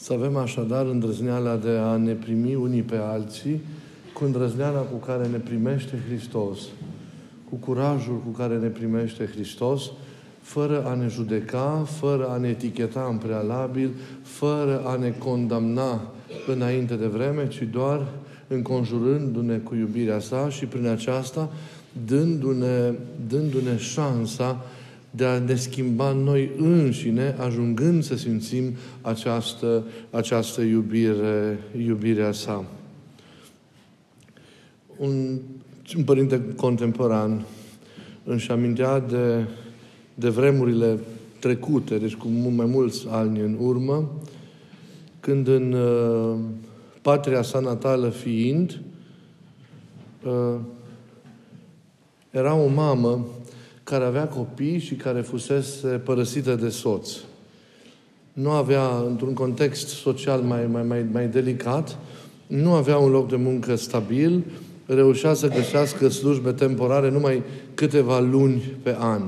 Să avem așadar îndrăzneala de a ne primi unii pe alții cu îndrăzneala cu care ne primește Hristos, cu curajul cu care ne primește Hristos, fără a ne judeca, fără a ne eticheta în prealabil, fără a ne condamna înainte de vreme, ci doar înconjurându-ne cu iubirea sa și prin aceasta dându-ne, dându-ne șansa de a ne schimba noi înșine, ajungând să simțim această, această iubire, iubirea sa. Un, un părinte contemporan își amintea de, de vremurile trecute, deci cu mai mulți ani în urmă, când în uh, patria sa natală fiind, uh, era o mamă care avea copii și care fusese părăsită de soț. Nu avea, într-un context social mai, mai, mai, mai delicat, nu avea un loc de muncă stabil, reușea să găsească slujbe temporare numai câteva luni pe an.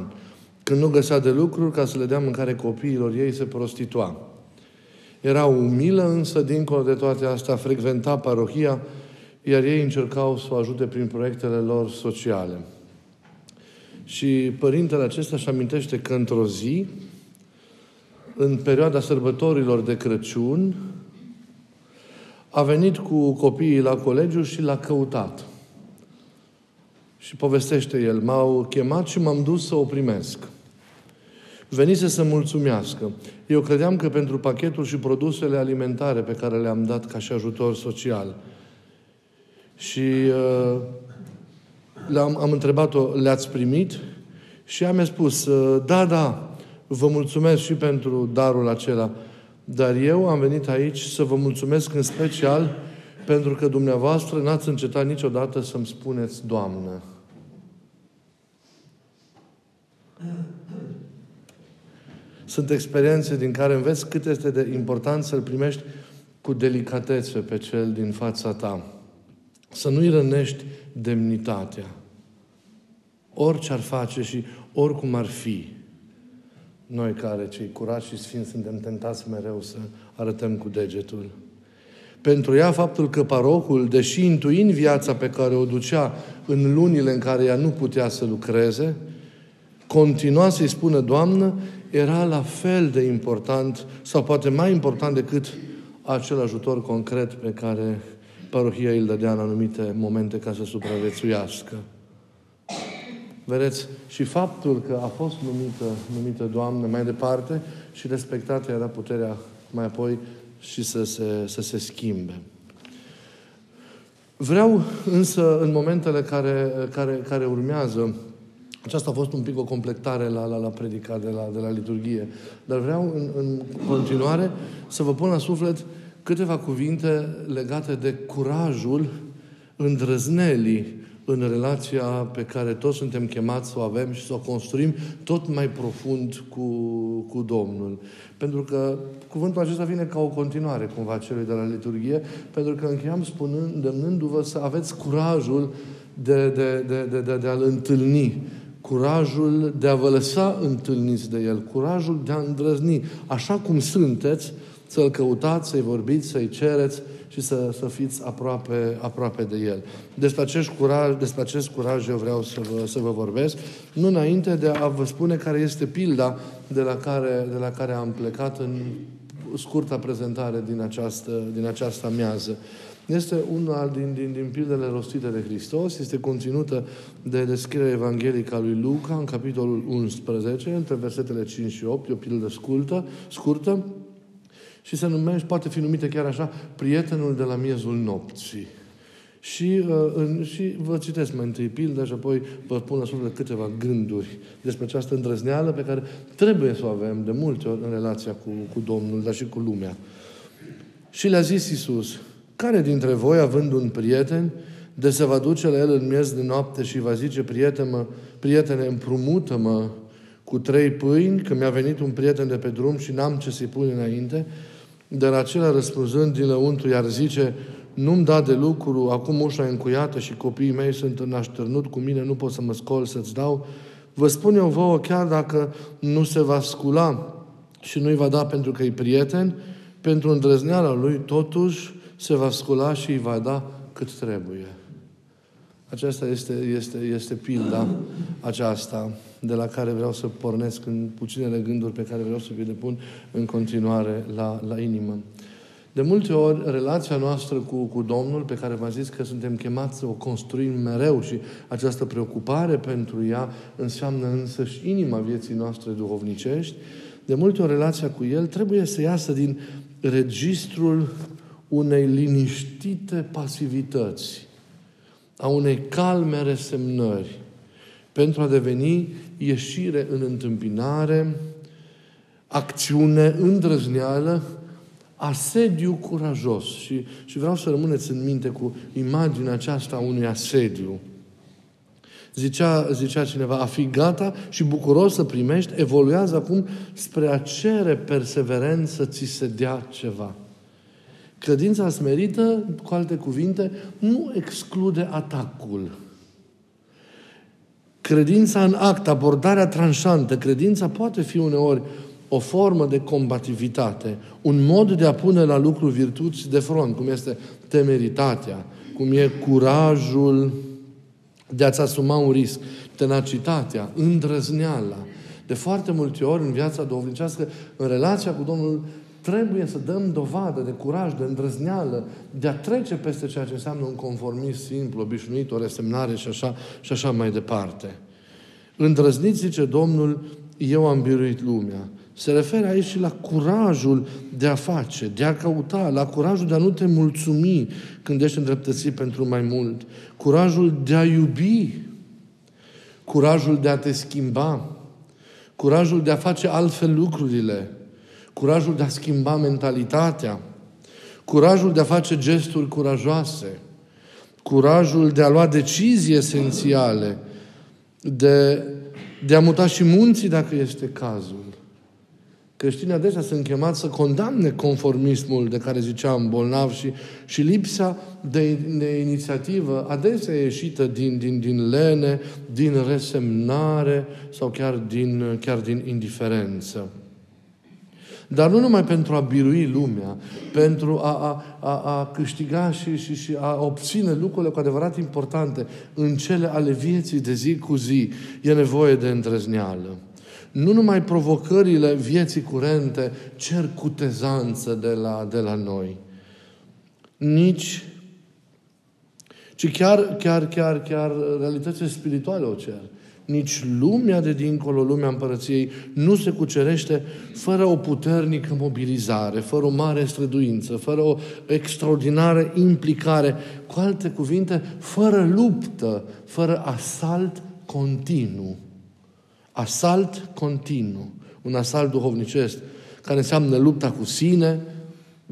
Când nu găsea de lucruri, ca să le dea mâncare copiilor ei, se prostitua. Era umilă, însă, dincolo de toate astea, frecventa parohia, iar ei încercau să o ajute prin proiectele lor sociale. Și părintele acesta își amintește că într-o zi, în perioada sărbătorilor de Crăciun, a venit cu copiii la colegiu și l-a căutat. Și povestește el, m-au chemat și m-am dus să o primesc. Venise să mulțumească. Eu credeam că pentru pachetul și produsele alimentare pe care le-am dat ca și ajutor social. Și uh, le-am, am întrebat-o, le-ați primit? Și ea mi-a spus, uh, da, da, vă mulțumesc și pentru darul acela, dar eu am venit aici să vă mulțumesc în special pentru că dumneavoastră n-ați încetat niciodată să-mi spuneți Doamnă. Sunt experiențe din care înveți cât este de important să-L primești cu delicatețe pe cel din fața ta. Să nu-i rănești demnitatea. Orice ar face și oricum ar fi. Noi care, cei curați și sfinți, suntem tentați mereu să arătăm cu degetul. Pentru ea, faptul că parocul, deși intuind viața pe care o ducea în lunile în care ea nu putea să lucreze, continua să-i spună, Doamnă, era la fel de important, sau poate mai important decât acel ajutor concret pe care parohia îl dădea în anumite momente ca să supraviețuiască. Vedeți, și faptul că a fost numită, numită Doamnă mai departe și respectată era puterea mai apoi și să se, să se schimbe. Vreau însă, în momentele care, care, care urmează, aceasta a fost un pic o completare la, la, la predica de la, de la liturghie, dar vreau în, în continuare să vă pun la suflet câteva cuvinte legate de curajul îndrăznelii în relația pe care toți suntem chemați să o avem și să o construim tot mai profund cu, cu Domnul. Pentru că cuvântul acesta vine ca o continuare cumva celui de la liturghie, pentru că încheiam spunând, îndemnându-vă să aveți curajul de, de, de, de, de, de a-L întâlni, curajul de a vă lăsa întâlniți de El, curajul de a îndrăzni, așa cum sunteți, să-L căutați, să-i vorbiți, să-i cereți, și să, să fiți aproape, aproape de El. Despre acest, curaj, despre acest curaj eu vreau să vă, să vă vorbesc, nu înainte de a vă spune care este pilda de la care, de la care am plecat în scurta prezentare din această, din această amiază. Este una din, din, din pildele rostite de Hristos, este conținută de descrierea evanghelică a lui Luca în capitolul 11, între versetele 5 și 8, e o pildă scurtă, scurtă, și se numește, poate fi numită chiar așa, prietenul de la miezul nopții. Și, uh, în, și vă citesc mai întâi pilda și apoi vă pun la suflet câteva gânduri despre această îndrăzneală pe care trebuie să o avem de multe ori în relația cu, cu Domnul, dar și cu lumea. Și le-a zis Iisus, care dintre voi, având un prieten, de se va duce la el în miez de noapte și va zice, prietene, prietene, împrumută-mă cu trei pâini, că mi-a venit un prieten de pe drum și n-am ce să-i pun înainte, dar acela răspunzând din lăuntru, iar zice, nu-mi da de lucru, acum ușa e încuiată și copiii mei sunt în așternut cu mine, nu pot să mă scol să-ți dau. Vă spun eu vouă, chiar dacă nu se va scula și nu-i va da pentru că e prieten, pentru îndrăzneala lui, totuși se va scula și îi va da cât trebuie. Aceasta este, este, este pilda aceasta de la care vreau să pornesc în puținele gânduri pe care vreau să vi le pun în continuare la, la inimă. De multe ori, relația noastră cu, cu Domnul, pe care v-am zis că suntem chemați să o construim mereu și această preocupare pentru ea înseamnă însăși inima vieții noastre duhovnicești, de multe ori relația cu El trebuie să iasă din registrul unei liniștite pasivități, a unei calme resemnări, pentru a deveni ieșire în întâmpinare, acțiune îndrăzneală, asediu curajos. Și, și vreau să rămâneți în minte cu imaginea aceasta a unui asediu. Zicea, zicea cineva, a fi gata și bucuros să primești, evoluează acum spre a cere perseverență ți se dea ceva. Credința smerită, cu alte cuvinte, nu exclude atacul. Credința în act, abordarea tranșantă, credința poate fi uneori o formă de combativitate, un mod de a pune la lucru virtuți de front, cum este temeritatea, cum e curajul de a-ți asuma un risc, tenacitatea, îndrăzneala. De foarte multe ori în viața duhovnicească, în relația cu Domnul, trebuie să dăm dovadă de curaj, de îndrăzneală, de a trece peste ceea ce înseamnă un conformism simplu, obișnuit, o resemnare și așa, și așa mai departe. Îndrăzniți, zice Domnul, eu am biruit lumea. Se referă aici și la curajul de a face, de a căuta, la curajul de a nu te mulțumi când ești îndreptățit pentru mai mult, curajul de a iubi, curajul de a te schimba, curajul de a face altfel lucrurile, curajul de a schimba mentalitatea, curajul de a face gesturi curajoase, curajul de a lua decizii esențiale, de, de a muta și munții dacă este cazul. Creștinii adesea sunt chemați să condamne conformismul de care ziceam bolnav și, și lipsa de, de inițiativă adesea ieșită din, din, din lene, din resemnare sau chiar din, chiar din indiferență. Dar nu numai pentru a birui lumea, pentru a, a, a, a câștiga și, și, și a obține lucrurile cu adevărat importante în cele ale vieții de zi cu zi, e nevoie de îndrăzneală. Nu numai provocările vieții curente cer cutezanță de la, de la noi, nici ci chiar, chiar, chiar, chiar realitățile spirituale o cer. Nici lumea de dincolo, lumea împărăției, nu se cucerește fără o puternică mobilizare, fără o mare străduință, fără o extraordinară implicare. Cu alte cuvinte, fără luptă, fără asalt continuu. Asalt continuu. Un asalt duhovnicesc care înseamnă lupta cu sine,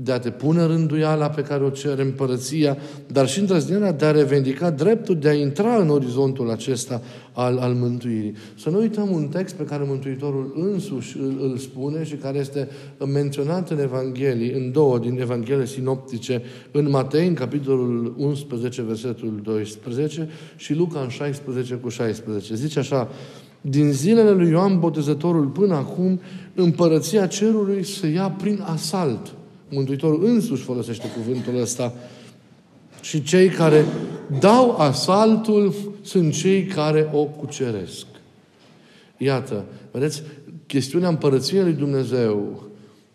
de a te pune rânduiala pe care o cere împărăția, dar și îndrăznirea de a revendica dreptul de a intra în orizontul acesta al, al mântuirii. Să nu uităm un text pe care Mântuitorul însuși îl, îl spune și care este menționat în Evanghelii, în două din Evanghelie sinoptice, în Matei, în capitolul 11, versetul 12 și Luca în 16 cu 16. Zice așa, din zilele lui Ioan Botezătorul până acum, împărăția cerului se ia prin asalt – Mântuitorul însuși folosește cuvântul ăsta. Și cei care dau asaltul sunt cei care o cuceresc. Iată, vedeți, chestiunea împărăției lui Dumnezeu,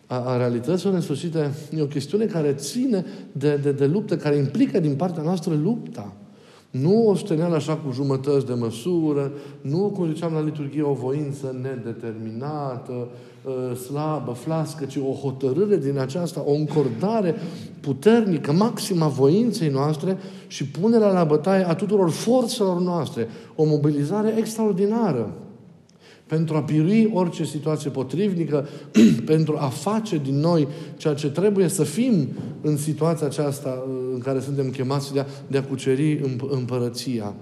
a, a realităților însușite, e o chestiune care ține de, de, de luptă, care implică din partea noastră lupta. Nu o steneală așa cu jumătăți de măsură, nu, cum ziceam la liturghie, o voință nedeterminată, ă, slabă, flască, ci o hotărâre din aceasta, o încordare puternică, maxima voinței noastre și punerea la bătaie a tuturor forțelor noastre. O mobilizare extraordinară pentru a birui orice situație potrivnică, pentru a face din noi ceea ce trebuie să fim în situația aceasta în care suntem chemați de a, de a cuceri împărăția.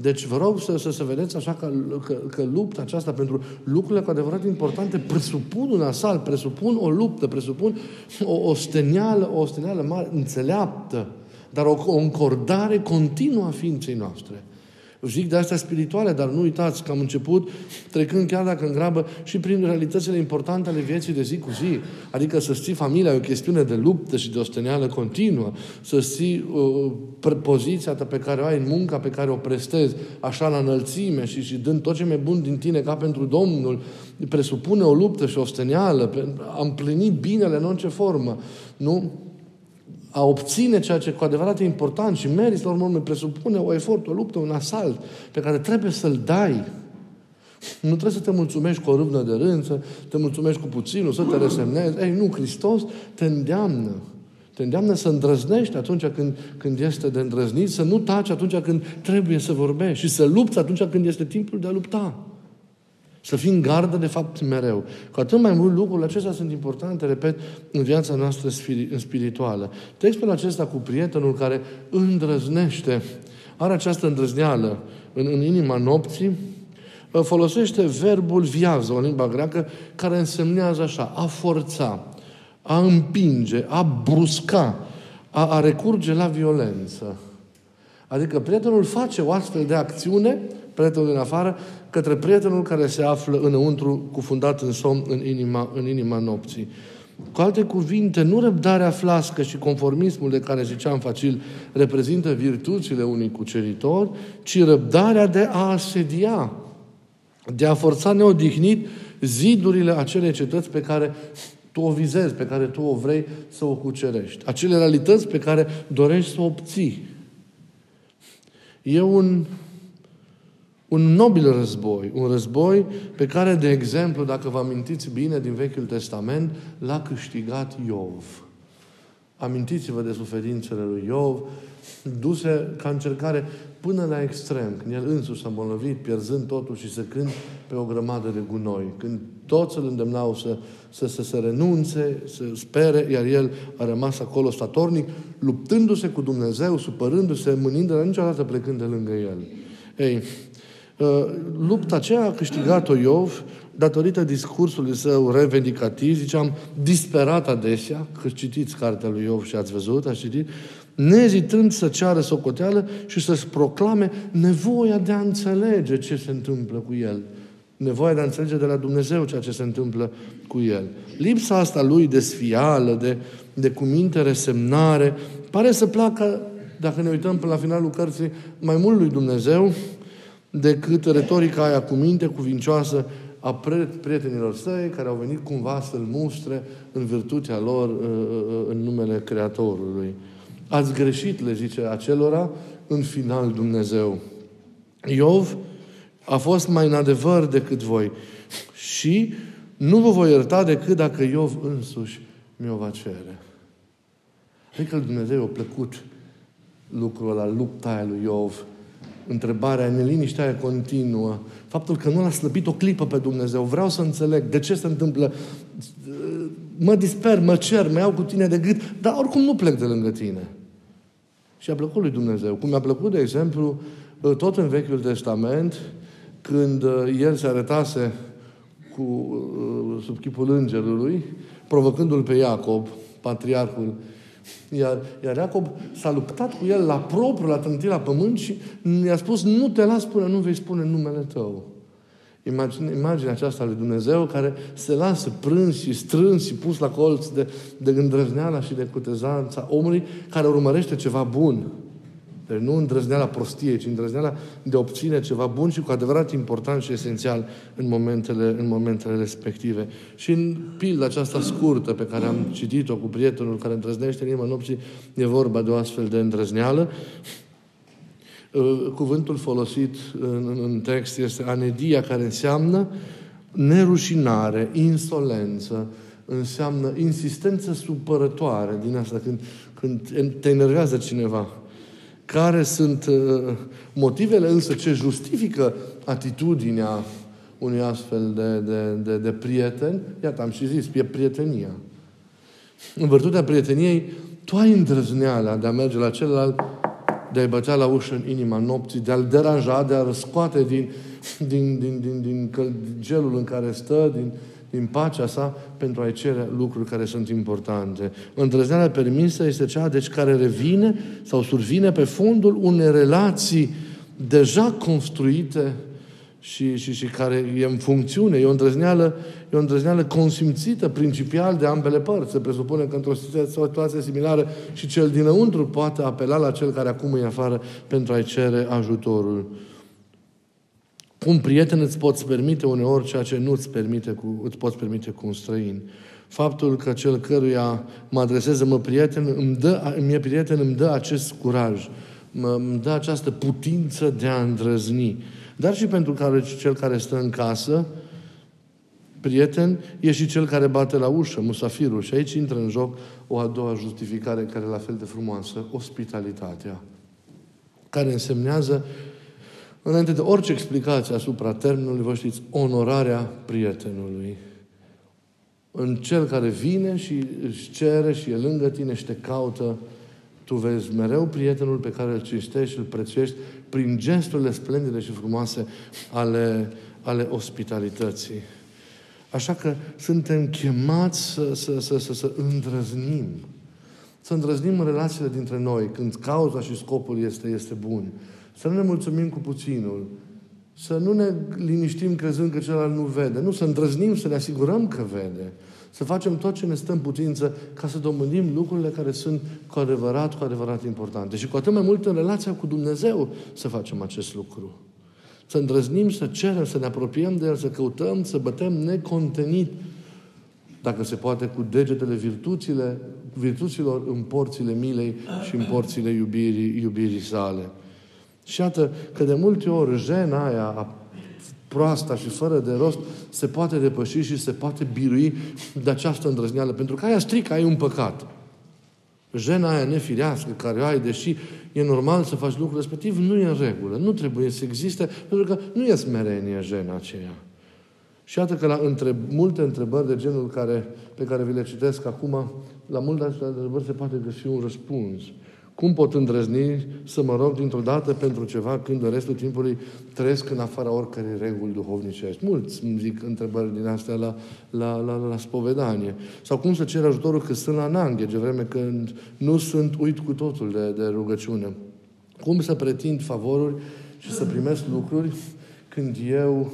Deci vă rog să, să, să vedeți așa că, că, că lupta aceasta pentru lucrurile cu adevărat importante presupun un asalt, presupun o luptă, presupun o, o stenială, o stenială mare, înțeleaptă, dar o, o încordare continuă a ființei noastre. Zic de astea spirituale, dar nu uitați că am început trecând chiar dacă în grabă și prin realitățile importante ale vieții de zi cu zi. Adică să ții familia e o chestiune de luptă și de osteneală continuă. Să ții uh, poziția ta pe care o ai în munca pe care o prestezi, așa la înălțime și, și dând tot ce mai bun din tine ca pentru Domnul, presupune o luptă și o osteneală. A împlini binele în orice formă. Nu? A obține ceea ce cu adevărat e important și merită, la urmă, presupune o efort, o luptă, un asalt pe care trebuie să-l dai. Nu trebuie să te mulțumești cu o râvnă de rând, să te mulțumești cu puținul, să te resemnezi. Ei, nu, Hristos te îndeamnă. Te îndeamnă să îndrăznești atunci când, când este de îndrăznit, să nu taci atunci când trebuie să vorbești și să lupți atunci când este timpul de a lupta. Să fim gardă, de fapt, mereu. Cu atât mai mult lucrurile acestea sunt importante, repet, în viața noastră spirituală. Textul acesta cu prietenul care îndrăznește, are această îndrăzneală în, în inima nopții, folosește verbul viază, o limba greacă, care însemnează așa, a forța, a împinge, a brusca, a, a recurge la violență. Adică prietenul face o astfel de acțiune, prietenul din afară, către prietenul care se află înăuntru, cufundat în somn, în inima, în inima nopții. Cu alte cuvinte, nu răbdarea flască și conformismul de care ziceam facil reprezintă virtuțile unui cuceritor, ci răbdarea de a asedia, de a forța neodihnit zidurile acelei cetăți pe care tu o vizezi, pe care tu o vrei să o cucerești. Acele realități pe care dorești să o obții. E un un nobil război, un război pe care, de exemplu, dacă vă amintiți bine din Vechiul Testament, l-a câștigat Iov. Amintiți-vă de suferințele lui Iov, duse ca încercare până la extrem, când el însuși s-a îmbolnăvit, pierzând totul și se când pe o grămadă de gunoi. Când toți îl îndemnau să, să, să se renunțe, să spere, iar el a rămas acolo statornic, luptându-se cu Dumnezeu, supărându-se, mânindu-le, niciodată plecând de lângă el. Ei, Uh, lupta aceea a câștigat-o Iov datorită discursului său revendicativ, ziceam, disperat adesea, că citiți cartea lui Iov și ați văzut, ați citit, neezitând să ceară socoteală și să-și proclame nevoia de a înțelege ce se întâmplă cu el. Nevoia de a înțelege de la Dumnezeu ceea ce se întâmplă cu el. Lipsa asta lui de sfială, de, de cuminte resemnare, pare să placă, dacă ne uităm până la finalul cărții, mai mult lui Dumnezeu decât retorica aia cu minte cuvincioasă a prietenilor săi care au venit cumva să-l mustre în virtutea lor uh, uh, uh, în numele Creatorului. Ați greșit, le zice acelora, în final Dumnezeu. Iov a fost mai în adevăr decât voi și nu vă voi ierta decât dacă Iov însuși mi-o va cere. Adică Dumnezeu a plăcut lucrul ăla, lupta aia lui Iov, întrebarea, neliniștea aia continuă, faptul că nu l-a slăbit o clipă pe Dumnezeu. Vreau să înțeleg de ce se întâmplă. Mă disper, mă cer, mă iau cu tine de gât, dar oricum nu plec de lângă tine. Și a plăcut lui Dumnezeu. Cum mi-a plăcut, de exemplu, tot în Vechiul Testament, când uh, el se arătase cu, uh, sub chipul îngerului, provocându-l pe Iacob, patriarhul iar, iar Iacob s-a luptat cu el la propriu, la trântit la pământ și i-a spus, nu te las până nu vei spune numele tău. Imagine, imaginea aceasta lui Dumnezeu care se lasă prâns și strâns și pus la colț de, de îndrăzneala și de cutezanța omului care urmărește ceva bun. Deci nu îndrăzneala prostiei, ci îndrăzneala de a obține ceva bun și cu adevărat important și esențial în momentele, în momentele respective. Și în pilda aceasta scurtă pe care am citit-o cu prietenul care îndrăznește în inima nopții, e vorba de o astfel de îndrăzneală. Uh, cuvântul folosit în, în text este anedia, care înseamnă nerușinare, insolență, înseamnă insistență supărătoare din asta, când, când te enervează cineva care sunt uh, motivele însă ce justifică atitudinea unui astfel de, de, de, de prieten, iată, am și zis, e prietenia. În virtutea prieteniei, tu ai îndrăzneala de a merge la celălalt, de a-i bătea la ușă în inima nopții, de a-l deranja, de a-l scoate din, din, din, din, din gelul în care stă, din, din pacea sa pentru a-i cere lucruri care sunt importante. Îndrăzneala permisă este cea, deci, care revine sau survine pe fondul unei relații deja construite și, și, și care e în funcțiune, e o îndrăzneală, e o îndrăzneală consimțită principial de ambele părți. Se presupune că într-o situație similară și cel dinăuntru poate apela la cel care acum e afară pentru a-i cere ajutorul. Un prieten îți poți permite uneori ceea ce nu îți, permite cu, îți poți permite cu un străin. Faptul că cel căruia mă adresează mă prieten, îmi dă, mie prieten îmi dă acest curaj, mă, îmi dă această putință de a îndrăzni. Dar și pentru care cel care stă în casă, prieten, e și cel care bate la ușă, musafirul. Și aici intră în joc o a doua justificare care e la fel de frumoasă, ospitalitatea, care însemnează înainte de orice explicație asupra termenului, vă știți, onorarea prietenului. În cel care vine și își cere și e lângă tine și te caută, tu vezi mereu prietenul pe care îl cinstești și îl prețuiești prin gesturile splendide și frumoase ale, ale ospitalității. Așa că suntem chemați să, să, să, să, să îndrăznim. Să îndrăznim în relațiile dintre noi, când cauza și scopul este, este bun. Să nu ne mulțumim cu puținul. Să nu ne liniștim crezând că celălalt nu vede. Nu, să îndrăznim, să ne asigurăm că vede. Să facem tot ce ne stă în putință ca să domânim lucrurile care sunt cu adevărat, cu adevărat importante. Și cu atât mai mult în relația cu Dumnezeu să facem acest lucru. Să îndrăznim, să cerem, să ne apropiem de El, să căutăm, să bătem necontenit, dacă se poate, cu degetele virtuțile, virtuților în porțile milei și în porțile iubirii, iubirii sale. Și iată că de multe ori jena aia proasta și fără de rost se poate depăși și se poate birui de această îndrăzneală. Pentru că aia strică, ai un păcat. Jena aia nefirească care ai, deși e normal să faci lucrul respectiv, nu e în regulă. Nu trebuie să existe, pentru că nu e smerenie jena aceea. Și iată că la între, multe întrebări de genul care, pe care vi le citesc acum, la multe întrebări se poate găsi un răspuns. Cum pot îndrăzni să mă rog dintr-o dată pentru ceva când în restul timpului trăiesc în afara oricărei reguli duhovnicești? Mulți îmi zic întrebări din astea la, la, la, la spovedanie. Sau cum să cer ajutorul când sunt la nanghe, de vreme când nu sunt uit cu totul de, de rugăciune? Cum să pretind favoruri și să primesc lucruri când eu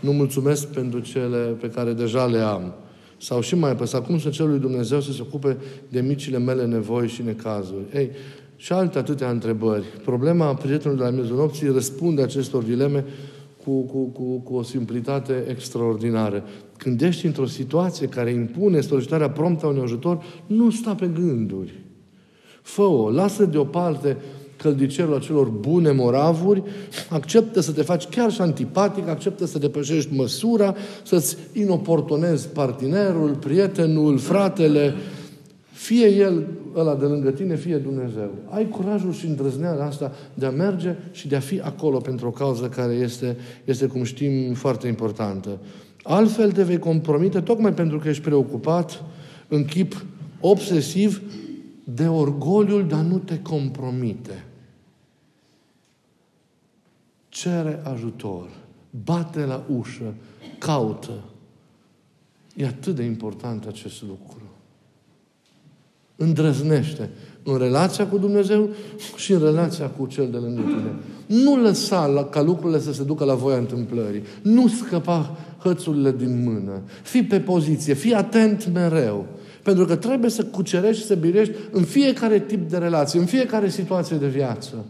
nu mulțumesc pentru cele pe care deja le am? Sau și mai apăsat, cum să cer lui Dumnezeu să se ocupe de micile mele nevoi și necazuri? Ei, și alte atâtea întrebări. Problema prietenului de la miezul nopții răspunde acestor dileme cu, cu, cu, cu o simplitate extraordinară. Când ești într-o situație care impune solicitarea promptă a unui ajutor, nu sta pe gânduri. Fă-o, lasă deoparte căldicerul acelor bune moravuri, acceptă să te faci chiar și antipatic, acceptă să depășești măsura, să-ți inoportonezi partenerul, prietenul, fratele, fie el ăla de lângă tine, fie Dumnezeu. Ai curajul și îndrăzneala asta de a merge și de a fi acolo pentru o cauză care este, este cum știm, foarte importantă. Altfel te vei compromite tocmai pentru că ești preocupat în chip obsesiv de orgoliul de a nu te compromite. Cere ajutor. Bate la ușă. Caută. E atât de important acest lucru. Îndrăznește în relația cu Dumnezeu și în relația cu cel de lângă tine. Nu lăsa la, ca lucrurile să se ducă la voia întâmplării. Nu scăpa hățurile din mână. Fii pe poziție, fii atent mereu. Pentru că trebuie să cucerești și să birești în fiecare tip de relație, în fiecare situație de viață.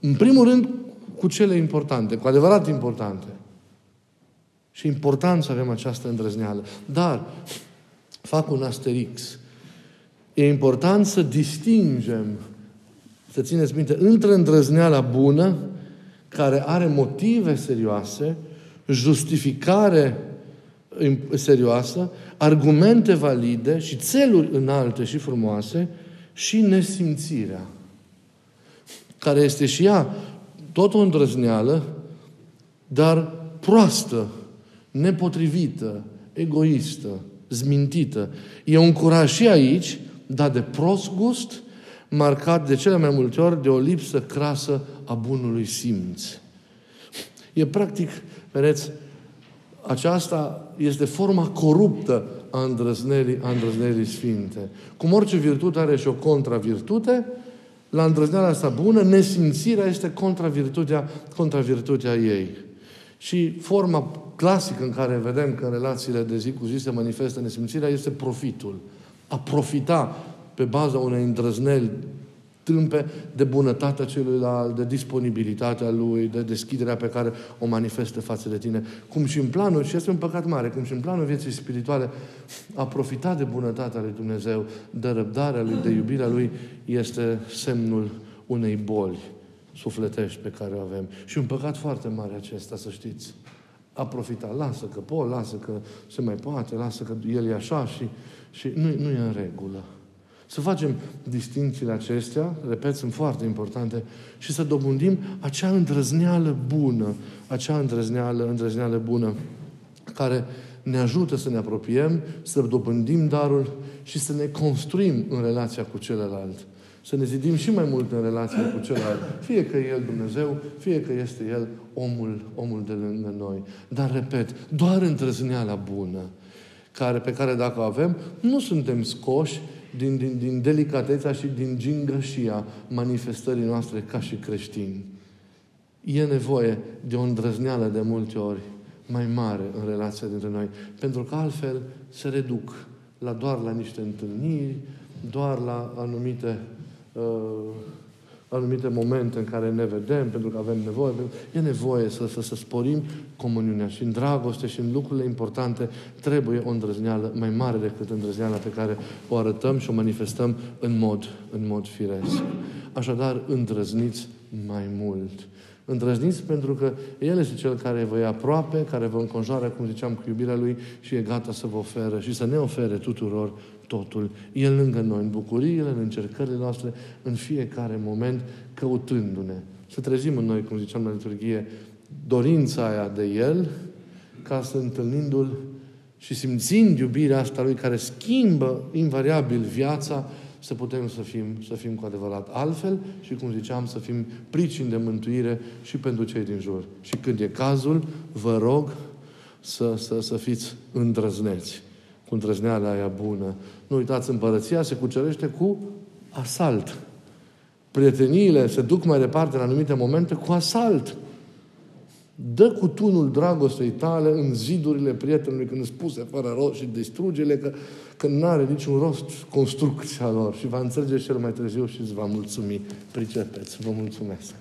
În primul rând, cu cele importante, cu adevărat importante. Și important să avem această îndrăzneală. Dar, fac un asterix. E important să distingem, să țineți minte, între îndrăzneala bună, care are motive serioase, justificare serioasă, argumente valide și țeluri înalte și frumoase și nesimțirea care este și ea tot o îndrăzneală, dar proastă, nepotrivită, egoistă, zmintită. E un curaj și aici, dar de prost gust, marcat de cele mai multe ori de o lipsă crasă a bunului simț. E practic, vedeți, aceasta este forma coruptă a îndrăznerii, a îndrăznerii sfinte. Cum orice virtute are și o contravirtute, la îndrăzneala asta bună, nesimțirea este contra virtutea, contra virtutea ei. Și forma clasică în care vedem că în relațiile de zi cu zi se manifestă nesimțirea este profitul. A profita pe baza unei îndrăzneli tâmpe de bunătatea celuilalt, de disponibilitatea lui, de deschiderea pe care o manifestă față de tine. Cum și în planul, și este un păcat mare, cum și în planul vieții spirituale, a profita de bunătatea lui Dumnezeu, de răbdarea lui, de iubirea lui, este semnul unei boli sufletești pe care o avem. Și un păcat foarte mare acesta, să știți. A profita, lasă că pot, lasă că se mai poate, lasă că el e așa și, și nu, nu e în regulă. Să facem distințiile acestea, repet, sunt foarte importante, și să dobândim acea îndrăzneală bună, acea îndrăzneală, îndrăzneală bună, care ne ajută să ne apropiem, să dobândim darul și să ne construim în relația cu celălalt. Să ne zidim și mai mult în relația cu celălalt. Fie că e El Dumnezeu, fie că este El omul, omul de lângă noi. Dar, repet, doar întrăzneala bună, care, pe care dacă o avem, nu suntem scoși din, din, din delicatețea și din gingășia manifestării noastre ca și creștini. E nevoie de o îndrăzneală de multe ori mai mare în relația dintre noi, pentru că altfel se reduc la doar la niște întâlniri, doar la anumite uh, anumite momente în care ne vedem, pentru că avem nevoie. E nevoie să, să, să sporim comuniunea și în dragoste și în lucrurile importante trebuie o îndrăzneală mai mare decât îndrăzneala pe care o arătăm și o manifestăm în mod, în mod firesc. Așadar, îndrăzniți mai mult. Îndrăzniți pentru că El este Cel care vă e aproape, care vă înconjoară, cum ziceam, cu iubirea Lui și e gata să vă oferă și să ne ofere tuturor totul. El lângă noi, în bucuriile, în încercările noastre, în fiecare moment, căutându-ne. Să trezim în noi, cum ziceam la liturghie, dorința aia de El, ca să întâlnindu-L și simțind iubirea asta Lui care schimbă invariabil viața, să putem să fim, să fim cu adevărat altfel și, cum ziceam, să fim pricini de mântuire și pentru cei din jur. Și când e cazul, vă rog să, să, să fiți îndrăzneți cu îndrăzneala aia bună. Nu uitați, împărăția se cucerește cu asalt. Prieteniile se duc mai departe în anumite momente cu asalt. Dă cu tunul dragostei tale în zidurile prietenului când îți puse fără rost și distruge-le că, că nu are niciun rost construcția lor și va înțelege cel mai târziu și îți va mulțumi. Pricepeți. Vă mulțumesc.